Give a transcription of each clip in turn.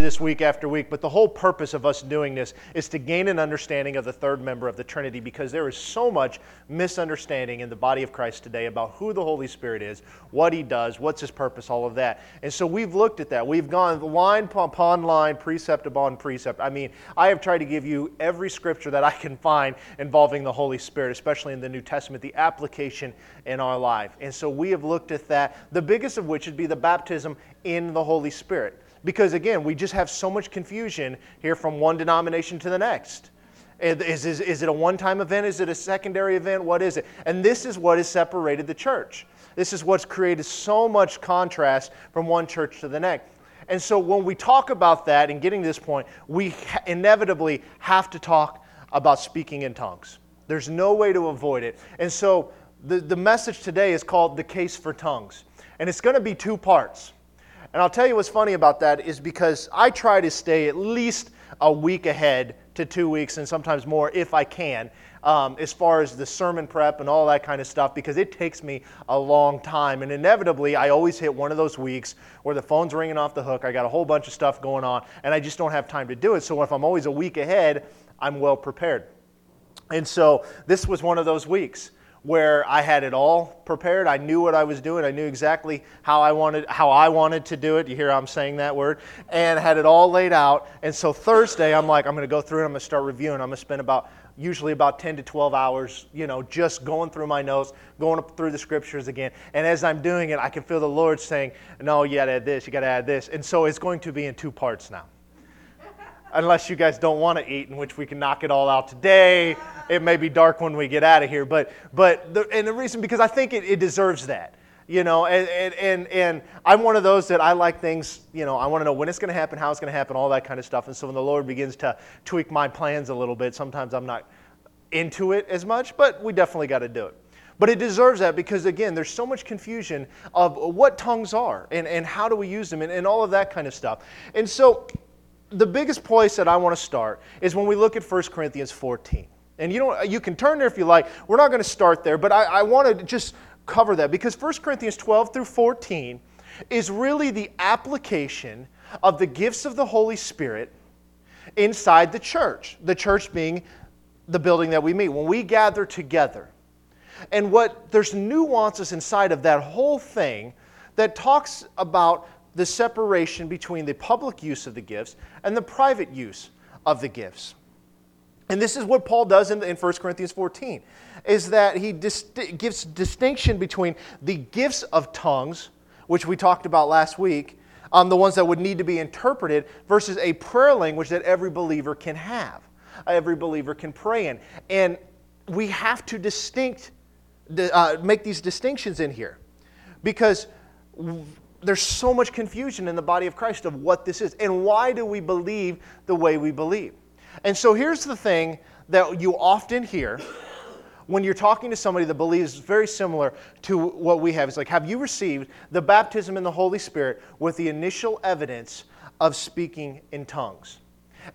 this week after week, but the whole purpose of us doing this is to gain an understanding of the third member of the Trinity because there is so much misunderstanding in the body of Christ today about who the Holy Spirit is, what he does, what's his purpose, all of that. And so we've looked at that. We've gone line upon line, precept upon precept. I mean, I have tried to give you every scripture that I can find involving the Holy Spirit, especially in the New Testament, the application in our life. And so we have looked at that, the biggest of which would be the baptism in the Holy Spirit. Because again, we just have so much confusion here from one denomination to the next. Is, is, is it a one time event? Is it a secondary event? What is it? And this is what has separated the church. This is what's created so much contrast from one church to the next. And so when we talk about that and getting to this point, we inevitably have to talk about speaking in tongues. There's no way to avoid it. And so the, the message today is called The Case for Tongues. And it's going to be two parts. And I'll tell you what's funny about that is because I try to stay at least a week ahead to two weeks and sometimes more if I can, um, as far as the sermon prep and all that kind of stuff, because it takes me a long time. And inevitably, I always hit one of those weeks where the phone's ringing off the hook. I got a whole bunch of stuff going on, and I just don't have time to do it. So if I'm always a week ahead, I'm well prepared. And so this was one of those weeks where I had it all prepared. I knew what I was doing. I knew exactly how I wanted how I wanted to do it. You hear I'm saying that word, and had it all laid out. And so Thursday, I'm like, I'm going to go through and I'm going to start reviewing. I'm going to spend about usually about 10 to 12 hours, you know, just going through my notes, going up through the scriptures again. And as I'm doing it, I can feel the Lord saying, "No, you got to add this. You got to add this." And so it's going to be in two parts now unless you guys don't want to eat, in which we can knock it all out today. It may be dark when we get out of here, but but the, and the reason because I think it, it deserves that, you know, and, and and I'm one of those that I like things, you know, I want to know when it's going to happen, how it's going to happen, all that kind of stuff. And so when the Lord begins to tweak my plans a little bit, sometimes I'm not into it as much, but we definitely got to do it. But it deserves that because, again, there's so much confusion of what tongues are and, and how do we use them and, and all of that kind of stuff. And so the biggest place that I want to start is when we look at 1 Corinthians 14. And you, know, you can turn there if you like. We're not going to start there, but I, I want to just cover that because 1 Corinthians 12 through 14 is really the application of the gifts of the Holy Spirit inside the church, the church being the building that we meet, when we gather together. And what there's nuances inside of that whole thing that talks about the separation between the public use of the gifts and the private use of the gifts. And this is what Paul does in, in 1 Corinthians 14, is that he gives distinction between the gifts of tongues, which we talked about last week, um, the ones that would need to be interpreted, versus a prayer language that every believer can have, every believer can pray in. And we have to distinct, uh, make these distinctions in here because there's so much confusion in the body of Christ of what this is and why do we believe the way we believe. And so here's the thing that you often hear when you're talking to somebody that believes very similar to what we have. It's like, have you received the baptism in the Holy Spirit with the initial evidence of speaking in tongues?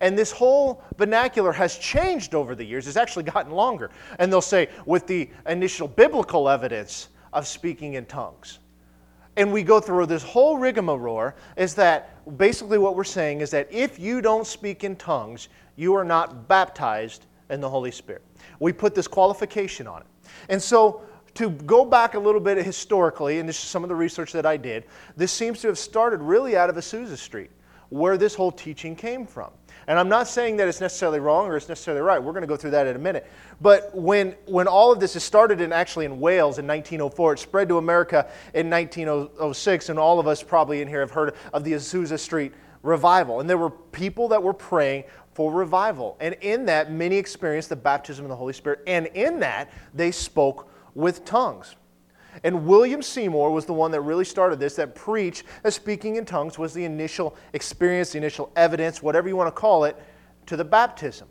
And this whole vernacular has changed over the years. It's actually gotten longer. And they'll say, with the initial biblical evidence of speaking in tongues and we go through this whole rigmarole is that basically what we're saying is that if you don't speak in tongues, you are not baptized in the Holy Spirit. We put this qualification on it. And so to go back a little bit historically, and this is some of the research that I did, this seems to have started really out of Azusa Street, where this whole teaching came from. And I'm not saying that it's necessarily wrong or it's necessarily right. We're going to go through that in a minute. But when, when all of this is started in actually in Wales in 1904, it spread to America in 1906, and all of us probably in here have heard of the Azusa Street revival. And there were people that were praying for revival. And in that, many experienced the baptism of the Holy Spirit. And in that, they spoke with tongues. And William Seymour was the one that really started this, that preached that speaking in tongues was the initial experience, the initial evidence, whatever you want to call it, to the baptism.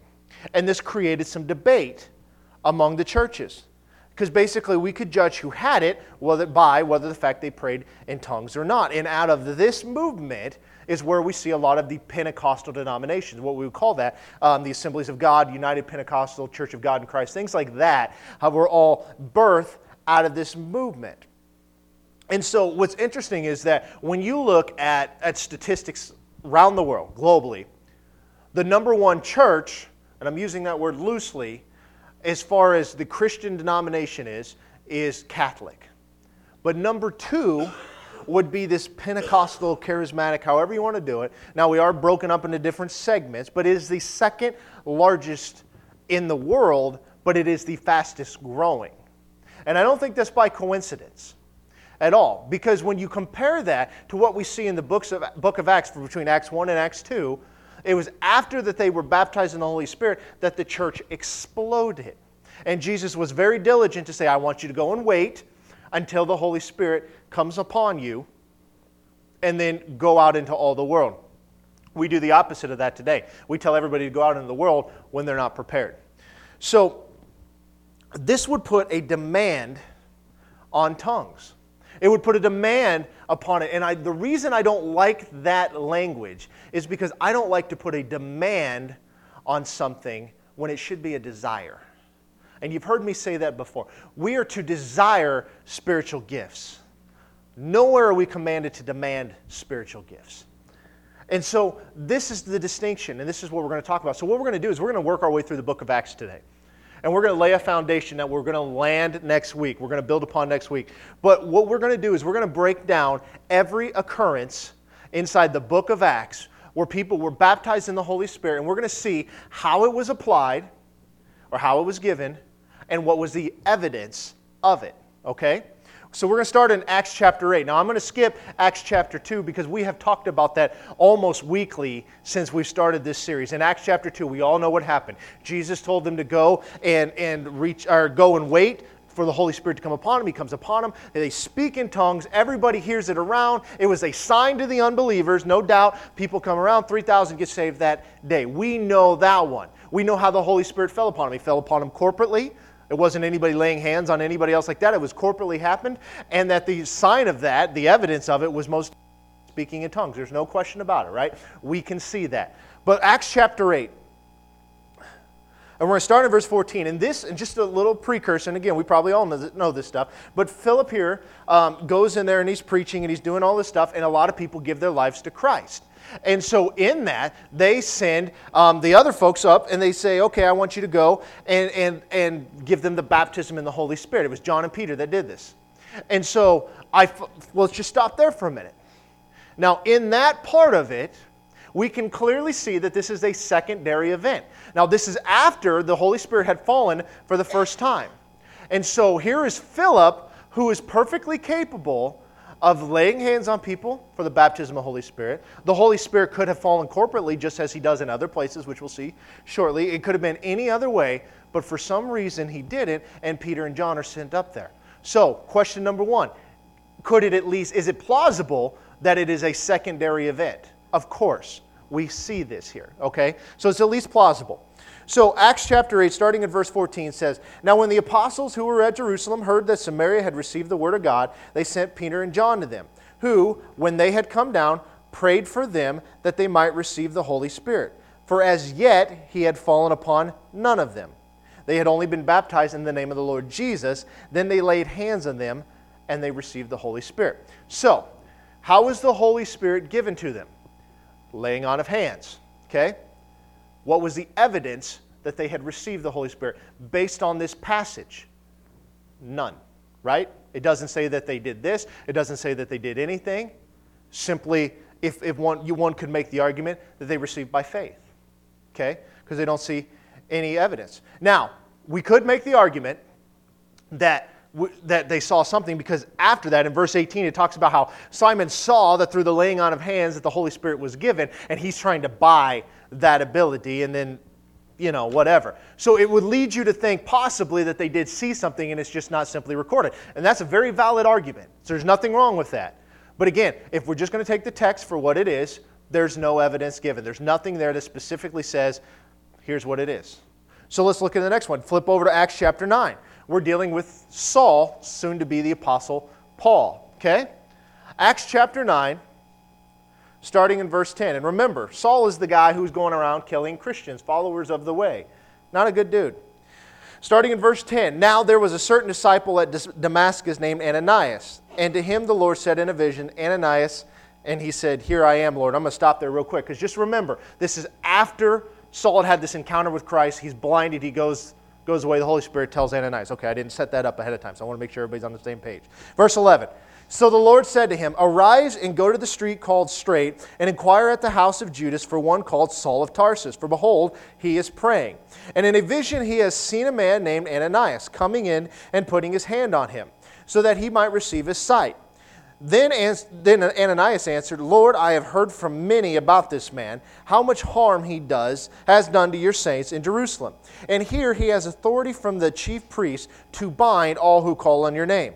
And this created some debate among the churches. Because basically, we could judge who had it whether, by whether the fact they prayed in tongues or not. And out of this movement is where we see a lot of the Pentecostal denominations, what we would call that, um, the Assemblies of God, United Pentecostal Church of God in Christ, things like that, how we're all birthed out of this movement. And so, what's interesting is that when you look at, at statistics around the world, globally, the number one church, and I'm using that word loosely, as far as the Christian denomination is, is Catholic. But number two would be this Pentecostal, charismatic, however you want to do it. Now, we are broken up into different segments, but it is the second largest in the world, but it is the fastest growing. And I don't think that's by coincidence at all, because when you compare that to what we see in the books of, book of Acts, between Acts 1 and Acts 2, it was after that they were baptized in the Holy Spirit that the church exploded. And Jesus was very diligent to say, I want you to go and wait until the Holy Spirit comes upon you and then go out into all the world. We do the opposite of that today. We tell everybody to go out into the world when they're not prepared. So, this would put a demand on tongues. It would put a demand upon it. And I, the reason I don't like that language is because I don't like to put a demand on something when it should be a desire. And you've heard me say that before. We are to desire spiritual gifts. Nowhere are we commanded to demand spiritual gifts. And so this is the distinction, and this is what we're going to talk about. So, what we're going to do is we're going to work our way through the book of Acts today. And we're going to lay a foundation that we're going to land next week. We're going to build upon next week. But what we're going to do is we're going to break down every occurrence inside the book of Acts where people were baptized in the Holy Spirit, and we're going to see how it was applied or how it was given and what was the evidence of it. Okay? So we're going to start in Acts chapter 8. Now I'm going to skip Acts chapter 2 because we have talked about that almost weekly since we've started this series. In Acts chapter 2, we all know what happened. Jesus told them to go and, and reach or go and wait for the Holy Spirit to come upon them. He comes upon them. They speak in tongues. Everybody hears it around. It was a sign to the unbelievers, no doubt. People come around. 3,000 get saved that day. We know that one. We know how the Holy Spirit fell upon them. He fell upon them corporately. It wasn't anybody laying hands on anybody else like that. It was corporately happened. And that the sign of that, the evidence of it, was most speaking in tongues. There's no question about it, right? We can see that. But Acts chapter 8. And we're going to start in verse 14. And this, and just a little precursor, and again, we probably all know this stuff, but Philip here um, goes in there and he's preaching and he's doing all this stuff, and a lot of people give their lives to Christ. And so, in that, they send um, the other folks up and they say, Okay, I want you to go and, and, and give them the baptism in the Holy Spirit. It was John and Peter that did this. And so, I, well, let's just stop there for a minute. Now, in that part of it, we can clearly see that this is a secondary event. Now, this is after the Holy Spirit had fallen for the first time. And so, here is Philip, who is perfectly capable of laying hands on people for the baptism of the Holy Spirit. The Holy Spirit could have fallen corporately, just as he does in other places, which we'll see shortly. It could have been any other way, but for some reason he didn't, and Peter and John are sent up there. So, question number one could it at least, is it plausible that it is a secondary event? Of course. We see this here, okay? So it's at least plausible. So, Acts chapter 8, starting at verse 14, says Now, when the apostles who were at Jerusalem heard that Samaria had received the word of God, they sent Peter and John to them, who, when they had come down, prayed for them that they might receive the Holy Spirit. For as yet he had fallen upon none of them. They had only been baptized in the name of the Lord Jesus. Then they laid hands on them and they received the Holy Spirit. So, how was the Holy Spirit given to them? Laying on of hands. Okay? What was the evidence that they had received the Holy Spirit based on this passage? None, right? It doesn't say that they did this, it doesn't say that they did anything. Simply, if, if one, you, one could make the argument that they received by faith, okay? Because they don't see any evidence. Now, we could make the argument that that they saw something because after that in verse 18 it talks about how simon saw that through the laying on of hands that the holy spirit was given and he's trying to buy that ability and then, you know, whatever. So it would lead you to think possibly that they did see something and it's just not simply recorded. And that's a very valid argument. So there's nothing wrong with that. But again, if we're just going to take the text for what it is, there's no evidence given. There's nothing there that specifically says, here's what it is. So let's look at the next one. Flip over to Acts chapter 9. We're dealing with Saul, soon to be the apostle Paul. Okay? Acts chapter 9 starting in verse 10. And remember, Saul is the guy who's going around killing Christians, followers of the way. Not a good dude. Starting in verse 10 Now there was a certain disciple at Damascus named Ananias, and to him the Lord said in a vision, Ananias, and he said, Here I am, Lord. I'm going to stop there real quick because just remember, this is after Saul had had this encounter with Christ. He's blinded. He goes, goes away. The Holy Spirit tells Ananias, Okay, I didn't set that up ahead of time, so I want to make sure everybody's on the same page. Verse 11. So the Lord said to him, Arise and go to the street called Straight, and inquire at the house of Judas for one called Saul of Tarsus. For behold, he is praying. And in a vision he has seen a man named Ananias coming in and putting his hand on him, so that he might receive his sight. Then, then Ananias answered, Lord, I have heard from many about this man, how much harm he does, has done to your saints in Jerusalem. And here he has authority from the chief priests to bind all who call on your name.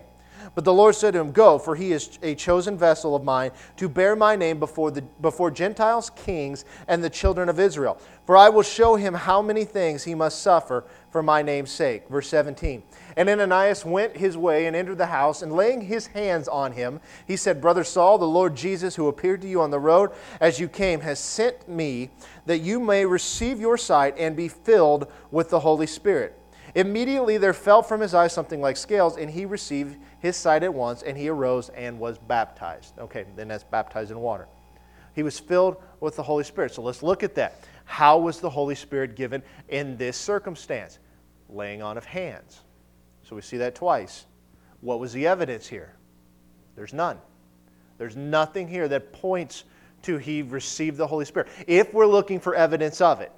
But the Lord said to him, Go, for he is a chosen vessel of mine to bear my name before, the, before Gentiles, kings, and the children of Israel. For I will show him how many things he must suffer for my name's sake. Verse 17. And Ananias went his way and entered the house, and laying his hands on him, he said, Brother Saul, the Lord Jesus, who appeared to you on the road as you came, has sent me that you may receive your sight and be filled with the Holy Spirit. Immediately there fell from his eyes something like scales, and he received his sight at once, and he arose and was baptized. Okay, then that's baptized in water. He was filled with the Holy Spirit. So let's look at that. How was the Holy Spirit given in this circumstance? Laying on of hands. So we see that twice. What was the evidence here? There's none. There's nothing here that points to he received the Holy Spirit. If we're looking for evidence of it,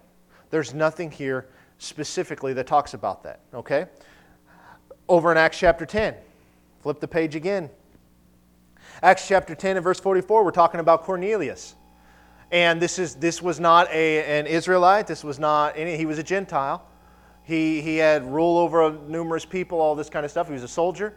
there's nothing here specifically that talks about that. Okay? Over in Acts chapter 10, flip the page again. Acts chapter 10 and verse 44, we're talking about Cornelius. And this, is, this was not a, an Israelite, this was not any, he was a Gentile. He, he had rule over numerous people, all this kind of stuff. He was a soldier.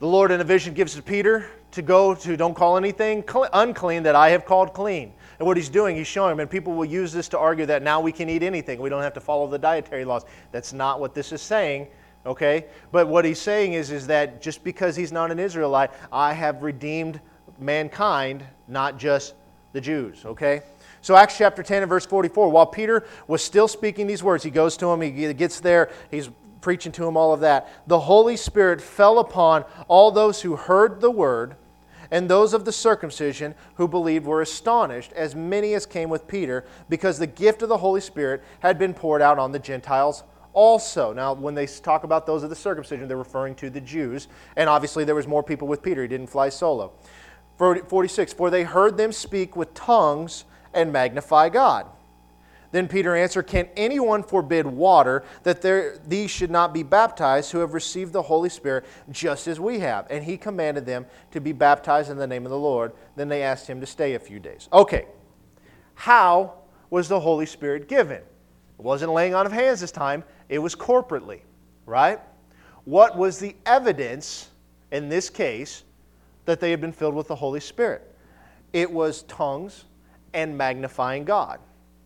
The Lord in a vision gives to Peter to go to don't call anything unclean that I have called clean. And what he's doing, he's showing him, and people will use this to argue that now we can eat anything. We don't have to follow the dietary laws. That's not what this is saying, okay? But what he's saying is, is that just because he's not an Israelite, I have redeemed mankind, not just the Jews, okay? So, Acts chapter 10 and verse 44, while Peter was still speaking these words, he goes to him, he gets there, he's preaching to him all of that. The Holy Spirit fell upon all those who heard the word and those of the circumcision who believed were astonished, as many as came with Peter, because the gift of the Holy Spirit had been poured out on the Gentiles also. Now, when they talk about those of the circumcision, they're referring to the Jews, and obviously there was more people with Peter. He didn't fly solo. 46, for they heard them speak with tongues and magnify God. Then Peter answered, Can anyone forbid water that there, these should not be baptized who have received the Holy Spirit just as we have? And he commanded them to be baptized in the name of the Lord. Then they asked him to stay a few days. Okay, how was the Holy Spirit given? It wasn't laying on of hands this time, it was corporately, right? What was the evidence in this case that they had been filled with the Holy Spirit? It was tongues and magnifying God.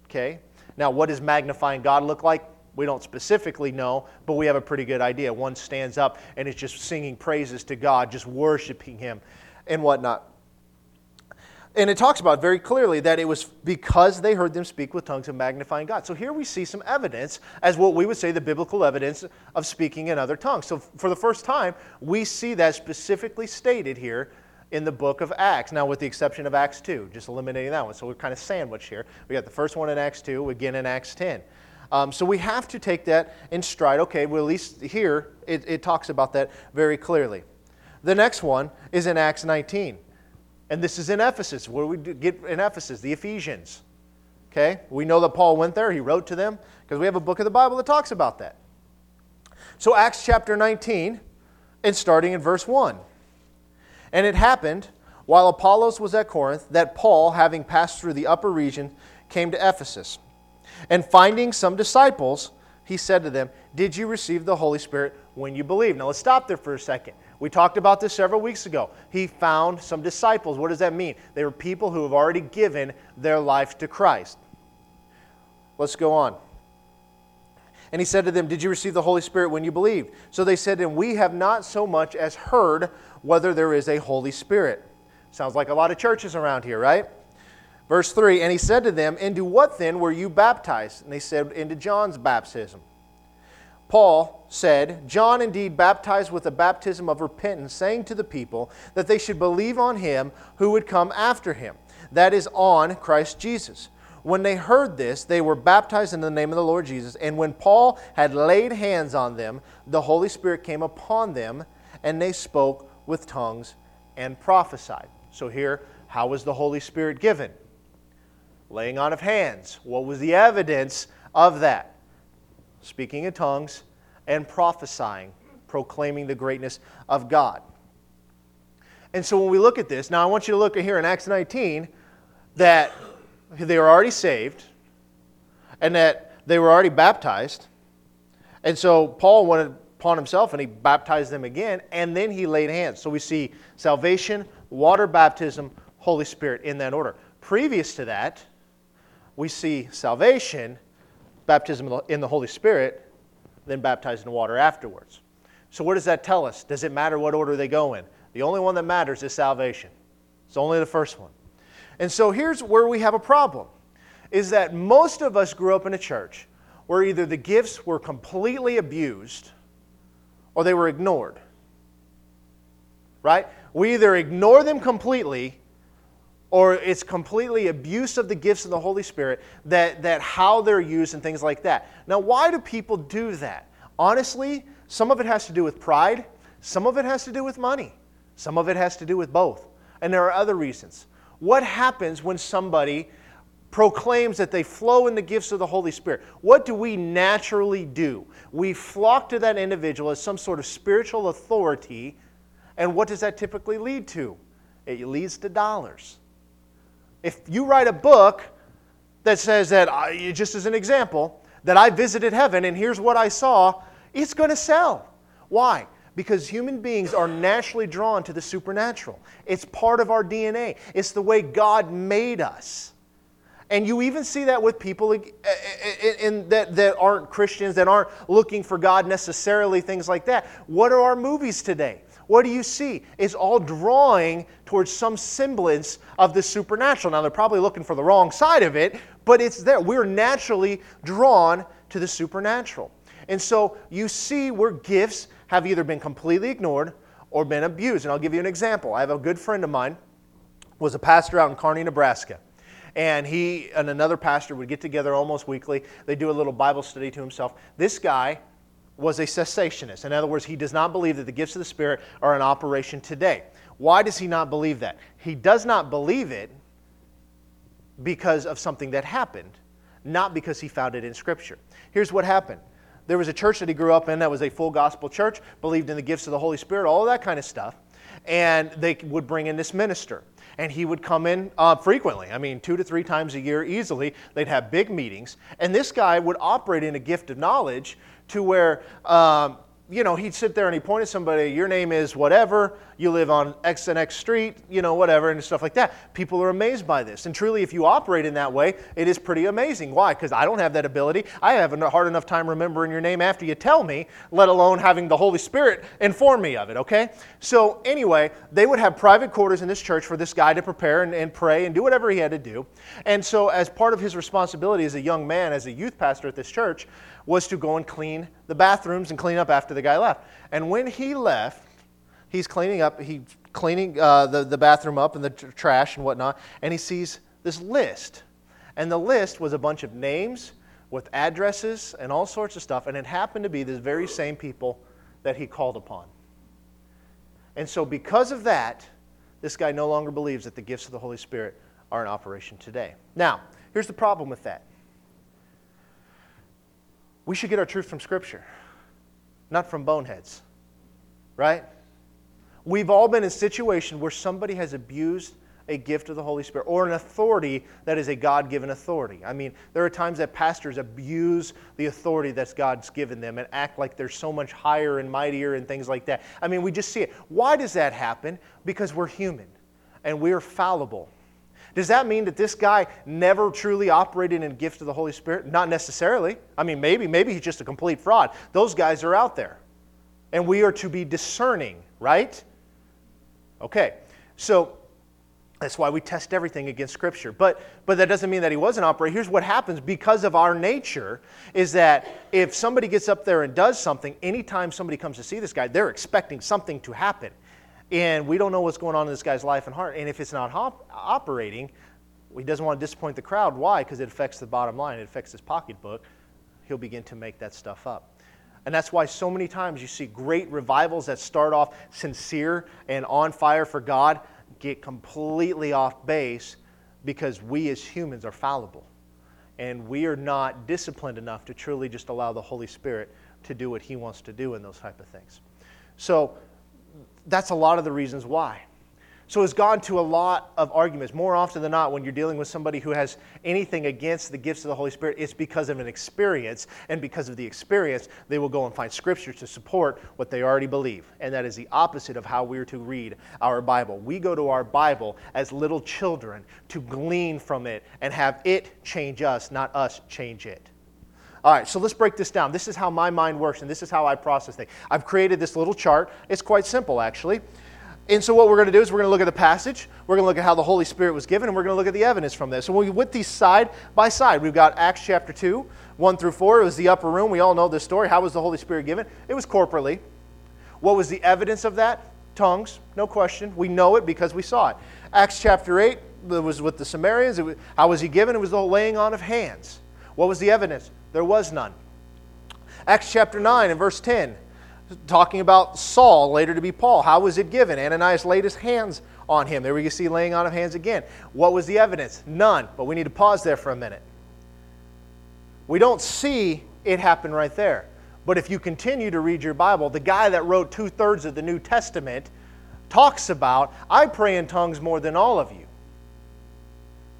Okay? Now, what does magnifying God look like? We don't specifically know, but we have a pretty good idea. One stands up and is just singing praises to God, just worshiping Him and whatnot. And it talks about very clearly that it was because they heard them speak with tongues and magnifying God. So here we see some evidence as what we would say the biblical evidence of speaking in other tongues. So for the first time, we see that specifically stated here in the book of Acts. Now, with the exception of Acts 2, just eliminating that one. So we're kind of sandwiched here. We got the first one in Acts 2, again in Acts 10. Um, so we have to take that in stride. Okay, well, at least here it, it talks about that very clearly. The next one is in Acts 19. And this is in Ephesus. Where we get in Ephesus? The Ephesians. Okay? We know that Paul went there, he wrote to them, because we have a book of the Bible that talks about that. So, Acts chapter 19, and starting in verse 1. And it happened, while Apollos was at Corinth, that Paul, having passed through the upper region, came to Ephesus. And finding some disciples, he said to them, Did you receive the Holy Spirit when you believed? Now let's stop there for a second. We talked about this several weeks ago. He found some disciples. What does that mean? They were people who have already given their life to Christ. Let's go on. And he said to them, Did you receive the Holy Spirit when you believed? So they said to him, We have not so much as heard whether there is a Holy Spirit. Sounds like a lot of churches around here, right? Verse 3 And he said to them, Into what then were you baptized? And they said, Into John's baptism. Paul said, John indeed baptized with a baptism of repentance, saying to the people that they should believe on him who would come after him, that is, on Christ Jesus. When they heard this, they were baptized in the name of the Lord Jesus. And when Paul had laid hands on them, the Holy Spirit came upon them, and they spoke with tongues and prophesied. So, here, how was the Holy Spirit given? Laying on of hands. What was the evidence of that? Speaking in tongues and prophesying, proclaiming the greatness of God. And so when we look at this, now I want you to look here in Acts 19 that they were already saved and that they were already baptized. And so Paul went upon himself and he baptized them again, and then he laid hands. So we see salvation, water baptism, Holy Spirit in that order. Previous to that, we see salvation, baptism in the Holy Spirit, then baptized in water afterwards. So, what does that tell us? Does it matter what order they go in? The only one that matters is salvation. It's only the first one. And so, here's where we have a problem is that most of us grew up in a church where either the gifts were completely abused or they were ignored. Right? We either ignore them completely or it's completely abuse of the gifts of the Holy Spirit, that, that how they're used and things like that. Now, why do people do that? Honestly, some of it has to do with pride, some of it has to do with money, some of it has to do with both. And there are other reasons. What happens when somebody proclaims that they flow in the gifts of the Holy Spirit? What do we naturally do? We flock to that individual as some sort of spiritual authority, and what does that typically lead to? It leads to dollars. If you write a book that says that, uh, just as an example, that I visited heaven and here's what I saw, it's going to sell. Why? Because human beings are naturally drawn to the supernatural. It's part of our DNA, it's the way God made us. And you even see that with people in, in, that, that aren't Christians, that aren't looking for God necessarily, things like that. What are our movies today? what do you see? It's all drawing towards some semblance of the supernatural. Now, they're probably looking for the wrong side of it, but it's there. We're naturally drawn to the supernatural. And so you see where gifts have either been completely ignored or been abused. And I'll give you an example. I have a good friend of mine was a pastor out in Kearney, Nebraska. And he and another pastor would get together almost weekly. They do a little Bible study to himself. This guy was a cessationist. In other words, he does not believe that the gifts of the Spirit are in operation today. Why does he not believe that? He does not believe it because of something that happened, not because he found it in Scripture. Here's what happened there was a church that he grew up in that was a full gospel church, believed in the gifts of the Holy Spirit, all of that kind of stuff. And they would bring in this minister. And he would come in uh, frequently. I mean, two to three times a year easily. They'd have big meetings. And this guy would operate in a gift of knowledge to where um, you know, he'd sit there and he pointed somebody, your name is whatever, you live on X and X street, you know, whatever, and stuff like that. People are amazed by this. And truly, if you operate in that way, it is pretty amazing. Why? Because I don't have that ability. I have a hard enough time remembering your name after you tell me, let alone having the Holy Spirit inform me of it, okay? So, anyway, they would have private quarters in this church for this guy to prepare and, and pray and do whatever he had to do. And so, as part of his responsibility as a young man, as a youth pastor at this church, was to go and clean the bathrooms and clean up after the guy left. And when he left, he's cleaning up, he's cleaning uh, the, the bathroom up and the tr- trash and whatnot, and he sees this list. And the list was a bunch of names with addresses and all sorts of stuff, and it happened to be the very same people that he called upon. And so, because of that, this guy no longer believes that the gifts of the Holy Spirit are in operation today. Now, here's the problem with that we should get our truth from Scripture, not from boneheads, right? We've all been in a situation where somebody has abused a gift of the Holy Spirit or an authority that is a God given authority. I mean, there are times that pastors abuse the authority that God's given them and act like they're so much higher and mightier and things like that. I mean, we just see it. Why does that happen? Because we're human and we're fallible. Does that mean that this guy never truly operated in gift of the Holy Spirit? Not necessarily. I mean, maybe, maybe he's just a complete fraud. Those guys are out there. And we are to be discerning, right? Okay. So That's why we test everything against Scripture. But, but that doesn't mean that he wasn't operating. Here's what happens because of our nature is that if somebody gets up there and does something, anytime somebody comes to see this guy, they're expecting something to happen. And we don't know what's going on in this guy's life and heart. And if it's not hop- operating, he doesn't want to disappoint the crowd. Why? Because it affects the bottom line, it affects his pocketbook. He'll begin to make that stuff up. And that's why so many times you see great revivals that start off sincere and on fire for God get completely off base because we as humans are fallible. And we are not disciplined enough to truly just allow the Holy Spirit to do what He wants to do in those type of things. So that's a lot of the reasons why. So it's gone to a lot of arguments. More often than not, when you're dealing with somebody who has anything against the gifts of the Holy Spirit, it's because of an experience. And because of the experience, they will go and find scripture to support what they already believe. And that is the opposite of how we're to read our Bible. We go to our Bible as little children to glean from it and have it change us, not us change it. All right, so let's break this down. This is how my mind works, and this is how I process things. I've created this little chart. It's quite simple, actually. And so, what we're going to do is we're going to look at the passage, we're going to look at how the Holy Spirit was given, and we're going to look at the evidence from this. So, when we with these side by side, we've got Acts chapter 2, 1 through 4. It was the upper room. We all know this story. How was the Holy Spirit given? It was corporately. What was the evidence of that? Tongues, no question. We know it because we saw it. Acts chapter 8 it was with the Samaritans. Was, how was he given? It was the laying on of hands. What was the evidence? There was none. Acts chapter 9 and verse 10 talking about Saul, later to be Paul. How was it given? Ananias laid his hands on him. There we see laying on of hands again. What was the evidence? None. But we need to pause there for a minute. We don't see it happen right there. But if you continue to read your Bible, the guy that wrote two thirds of the New Testament talks about, I pray in tongues more than all of you.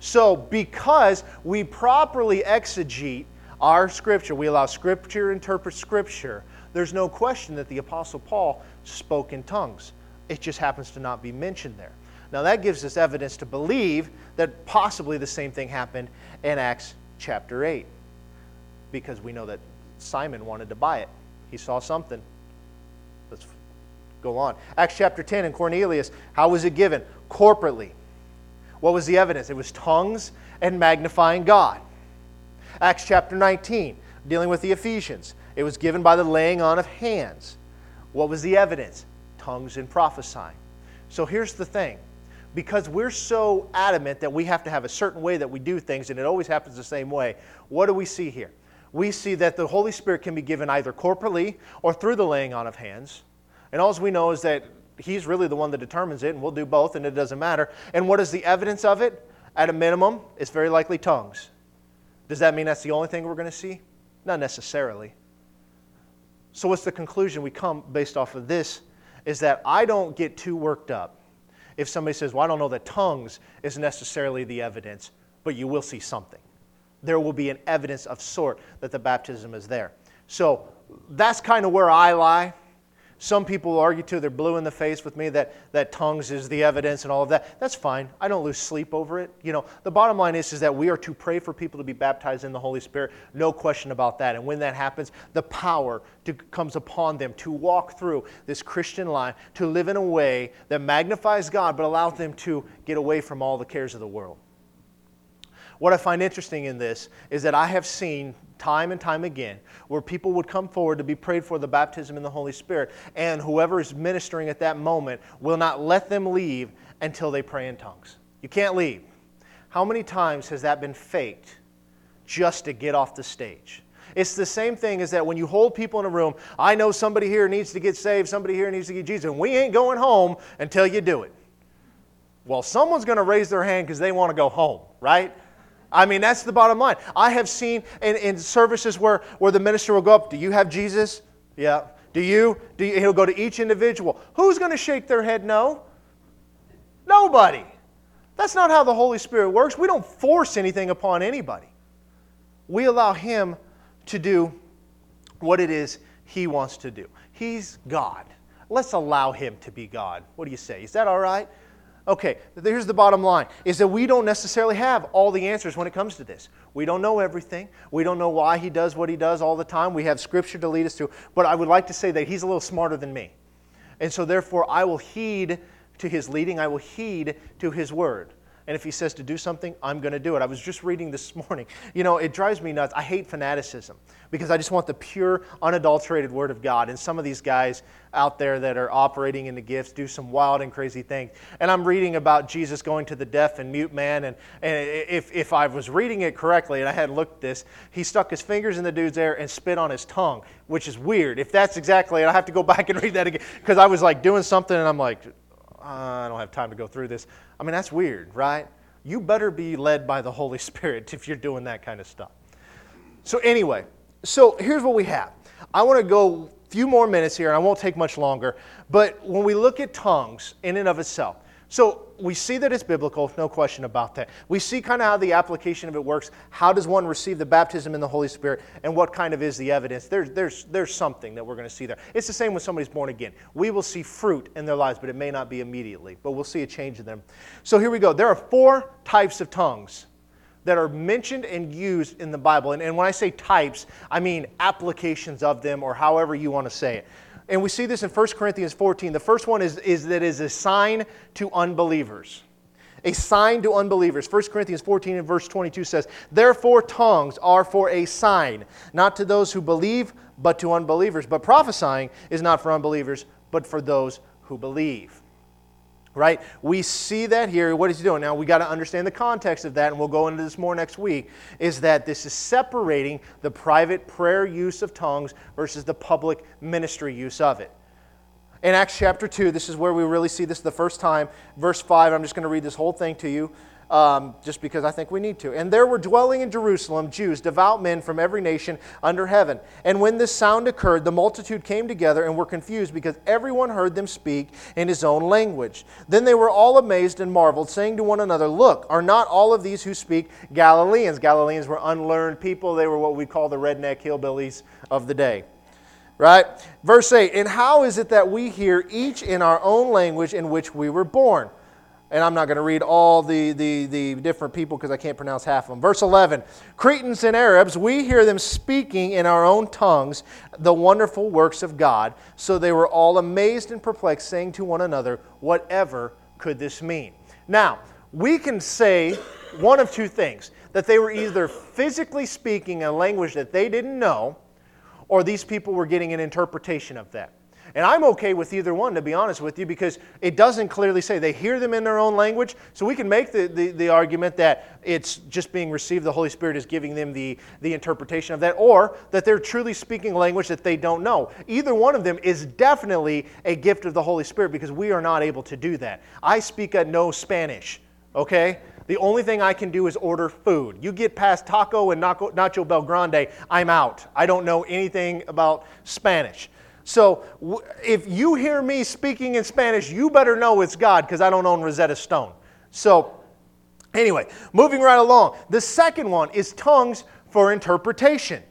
So, because we properly exegete our Scripture, we allow Scripture to interpret Scripture, there's no question that the Apostle Paul spoke in tongues. It just happens to not be mentioned there. Now, that gives us evidence to believe that possibly the same thing happened in Acts chapter 8, because we know that Simon wanted to buy it. He saw something. Let's go on. Acts chapter 10 and Cornelius, how was it given? Corporately. What was the evidence? It was tongues and magnifying God. Acts chapter 19, dealing with the Ephesians. It was given by the laying on of hands. What was the evidence? Tongues and prophesying. So here's the thing because we're so adamant that we have to have a certain way that we do things, and it always happens the same way, what do we see here? We see that the Holy Spirit can be given either corporately or through the laying on of hands. And all we know is that He's really the one that determines it, and we'll do both, and it doesn't matter. And what is the evidence of it? At a minimum, it's very likely tongues. Does that mean that's the only thing we're going to see? Not necessarily. So, what's the conclusion we come based off of this? Is that I don't get too worked up if somebody says, Well, I don't know that tongues is necessarily the evidence, but you will see something. There will be an evidence of sort that the baptism is there. So, that's kind of where I lie. Some people will argue too, they're blue in the face with me that, that tongues is the evidence and all of that. That's fine. I don't lose sleep over it. You know, the bottom line is, is that we are to pray for people to be baptized in the Holy Spirit. No question about that. And when that happens, the power to, comes upon them to walk through this Christian life, to live in a way that magnifies God, but allows them to get away from all the cares of the world. What I find interesting in this is that I have seen time and time again where people would come forward to be prayed for the baptism in the Holy Spirit, and whoever is ministering at that moment will not let them leave until they pray in tongues. You can't leave. How many times has that been faked just to get off the stage? It's the same thing as that when you hold people in a room, I know somebody here needs to get saved, somebody here needs to get Jesus, and we ain't going home until you do it. Well, someone's going to raise their hand because they want to go home, right? I mean, that's the bottom line. I have seen in, in services where, where the minister will go up, Do you have Jesus? Yeah. Do you? Do you? He'll go to each individual. Who's going to shake their head no? Nobody. That's not how the Holy Spirit works. We don't force anything upon anybody. We allow Him to do what it is He wants to do. He's God. Let's allow Him to be God. What do you say? Is that all right? Okay, here's the bottom line is that we don't necessarily have all the answers when it comes to this. We don't know everything. We don't know why he does what he does all the time. We have scripture to lead us to. But I would like to say that he's a little smarter than me. And so therefore I will heed to his leading, I will heed to his word. And if he says to do something, I'm going to do it. I was just reading this morning. You know, it drives me nuts. I hate fanaticism because I just want the pure, unadulterated Word of God. And some of these guys out there that are operating in the gifts do some wild and crazy things. And I'm reading about Jesus going to the deaf and mute man. And, and if, if I was reading it correctly, and I had looked this, he stuck his fingers in the dude's ear and spit on his tongue, which is weird. If that's exactly it, I have to go back and read that again because I was like doing something and I'm like, I don't have time to go through this. I mean, that's weird, right? You better be led by the Holy Spirit if you're doing that kind of stuff. So, anyway, so here's what we have. I want to go a few more minutes here, and I won't take much longer. But when we look at tongues in and of itself, so we see that it's biblical, no question about that. We see kind of how the application of it works. How does one receive the baptism in the Holy Spirit, and what kind of is the evidence? There's, there's, there's something that we're going to see there. It's the same when somebody's born again. We will see fruit in their lives, but it may not be immediately, but we'll see a change in them. So here we go. There are four types of tongues that are mentioned and used in the Bible. And, and when I say types, I mean applications of them or however you want to say it. And we see this in 1 Corinthians 14. The first one is, is that is a sign to unbelievers. A sign to unbelievers. 1 Corinthians 14 and verse 22 says, Therefore, tongues are for a sign, not to those who believe, but to unbelievers. But prophesying is not for unbelievers, but for those who believe right? We see that here. What is he doing? Now, we got to understand the context of that, and we'll go into this more next week. Is that this is separating the private prayer use of tongues versus the public ministry use of it. In Acts chapter 2, this is where we really see this the first time. Verse 5, I'm just going to read this whole thing to you um, just because I think we need to. And there were dwelling in Jerusalem Jews, devout men from every nation under heaven. And when this sound occurred, the multitude came together and were confused because everyone heard them speak in his own language. Then they were all amazed and marveled, saying to one another, Look, are not all of these who speak Galileans? Galileans were unlearned people, they were what we call the redneck hillbillies of the day right? Verse 8, and how is it that we hear each in our own language in which we were born? And I'm not going to read all the, the, the different people because I can't pronounce half of them. Verse 11 Cretans and Arabs, we hear them speaking in our own tongues the wonderful works of God. So they were all amazed and perplexed, saying to one another, Whatever could this mean? Now, we can say one of two things that they were either physically speaking a language that they didn't know, or these people were getting an interpretation of that. And I'm okay with either one, to be honest with you, because it doesn't clearly say they hear them in their own language. So we can make the, the, the, argument that it's just being received, the Holy Spirit is giving them the, the interpretation of that, or that they're truly speaking language that they don't know. Either one of them is definitely a gift of the Holy Spirit because we are not able to do that. I speak a no Spanish, okay? The only thing I can do is order food. You get past taco and nacho, nacho Bell Grande, I'm out. I don't know anything about Spanish. So if you hear me speaking in Spanish, you better know it's God because I don't own Rosetta Stone. So, anyway, moving right along. The second one is tongues for interpretation.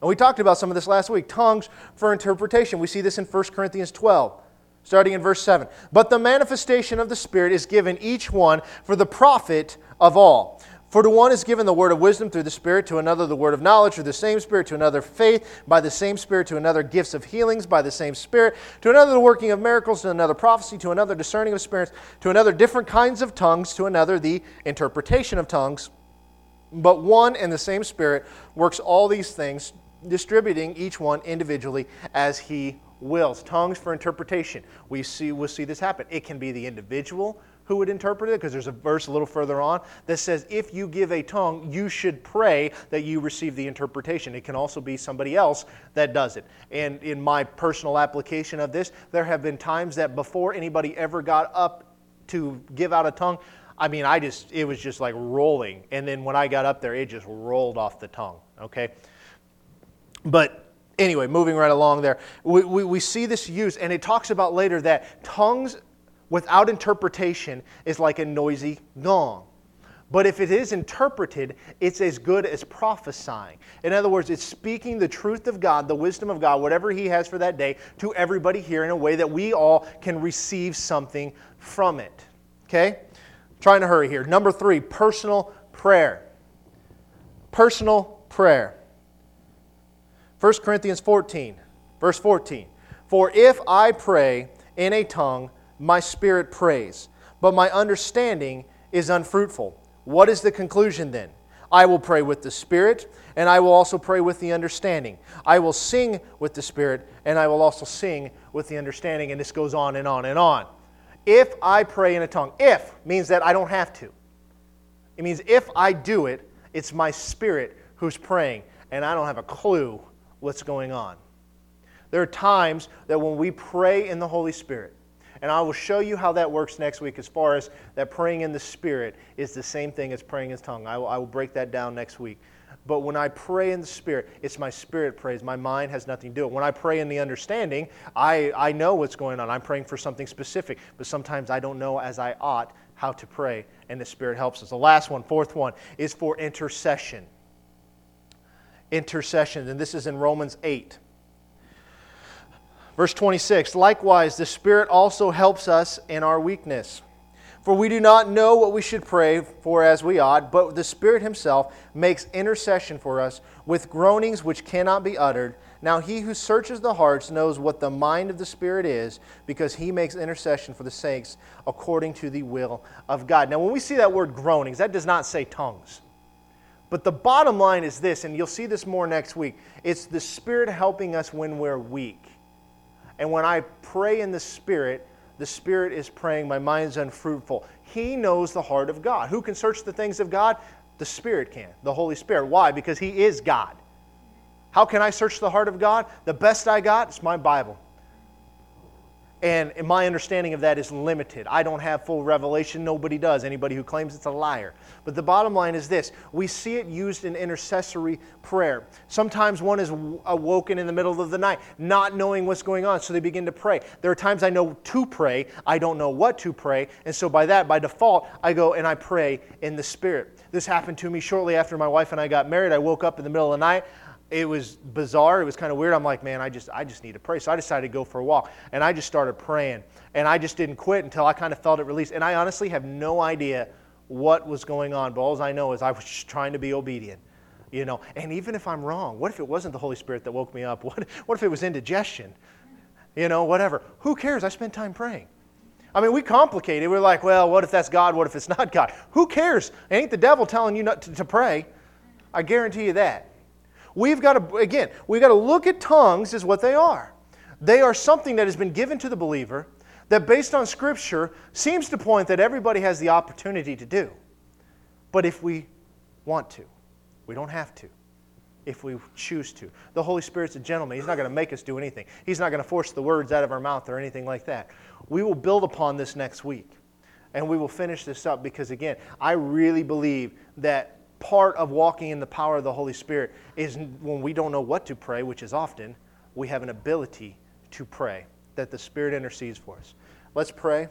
And we talked about some of this last week tongues for interpretation. We see this in 1 Corinthians 12 starting in verse 7. But the manifestation of the Spirit is given each one for the profit of all. For to one is given the word of wisdom through the Spirit, to another the word of knowledge through the same Spirit, to another faith by the same Spirit, to another gifts of healings by the same Spirit, to another the working of miracles, to another prophecy, to another discerning of spirits, to another different kinds of tongues, to another the interpretation of tongues. But one and the same Spirit works all these things, distributing each one individually as he wills. Tongues for interpretation. We see, we'll see this happen. It can be the individual who would interpret it because there's a verse a little further on that says if you give a tongue, you should pray that you receive the interpretation. It can also be somebody else that does it. And in my personal application of this, there have been times that before anybody ever got up to give out a tongue, I mean, I just, it was just like rolling. And then when I got up there, it just rolled off the tongue, okay? But anyway, moving right along there, we, we, we, see this use, and it talks about later that tongues without interpretation is like a noisy gong. But if it is interpreted, it's as good as prophesying. In other words, it's speaking the truth of God, the wisdom of God, whatever He has for that day, to everybody here in a way that we all can receive something from it. Okay? trying to hurry here. Number three, personal prayer. Personal prayer. 1 Corinthians 14, verse 14. For if I pray in a tongue, my spirit prays, but my understanding is unfruitful. What is the conclusion then? I will pray with the Spirit, and I will also pray with the understanding. I will sing with the Spirit, and I will also sing with the understanding. And this goes on and on and on. If I pray in a tongue, if means that I don't have to. It means if I do it, it's my spirit who's praying, and I don't have a clue what's going on. There are times that when we pray in the Holy Spirit, and I will show you how that works next week as far as that praying in the Spirit is the same thing as praying in tongue. I will, I will break that down next week. But when I pray in the Spirit, it's my spirit prays. My mind has nothing to do it. When I pray in the understanding, I, I know what's going on. I'm praying for something specific, but sometimes I don't know as I ought how to pray, and the Spirit helps us. The last one, fourth one, is for intercession. Intercession, and this is in Romans 8. Verse 26 Likewise, the Spirit also helps us in our weakness. For we do not know what we should pray for as we ought, but the Spirit Himself makes intercession for us with groanings which cannot be uttered. Now, He who searches the hearts knows what the mind of the Spirit is, because He makes intercession for the saints according to the will of God. Now, when we see that word groanings, that does not say tongues. But the bottom line is this, and you'll see this more next week it's the Spirit helping us when we're weak. And when I pray in the Spirit, the Spirit is praying, my mind's unfruitful. He knows the heart of God. Who can search the things of God? The Spirit can, the Holy Spirit. Why? Because He is God. How can I search the heart of God? The best I got is my Bible. And my understanding of that is limited. I don't have full revelation. Nobody does. Anybody who claims it's a liar. But the bottom line is this we see it used in intercessory prayer. Sometimes one is awoken in the middle of the night, not knowing what's going on, so they begin to pray. There are times I know to pray, I don't know what to pray. And so by that, by default, I go and I pray in the Spirit. This happened to me shortly after my wife and I got married. I woke up in the middle of the night it was bizarre. It was kind of weird. I'm like, man, I just, I just need to pray. So I decided to go for a walk, and I just started praying, and I just didn't quit until I kind of felt it release. And I honestly have no idea what was going on, but all I know is I was just trying to be obedient, you know. And even if I'm wrong, what if it wasn't the Holy Spirit that woke me up? What, what if it was indigestion? You know, whatever. Who cares? I spent time praying. I mean, we complicate it. We're like, well, what if that's God? What if it's not God? Who cares? It ain't the devil telling you not to, to pray. I guarantee you that. We've got to, again, we've got to look at tongues as what they are. They are something that has been given to the believer that, based on Scripture, seems to point that everybody has the opportunity to do. But if we want to, we don't have to. If we choose to. The Holy Spirit's a gentleman. He's not going to make us do anything. He's not going to force the words out of our mouth or anything like that. We will build upon this next week. And we will finish this up because, again, I really believe that part of walking in the power of the Holy Spirit is when we don't know what to pray, which is often, we have an ability to pray, that the Spirit intercedes for us. Let's pray.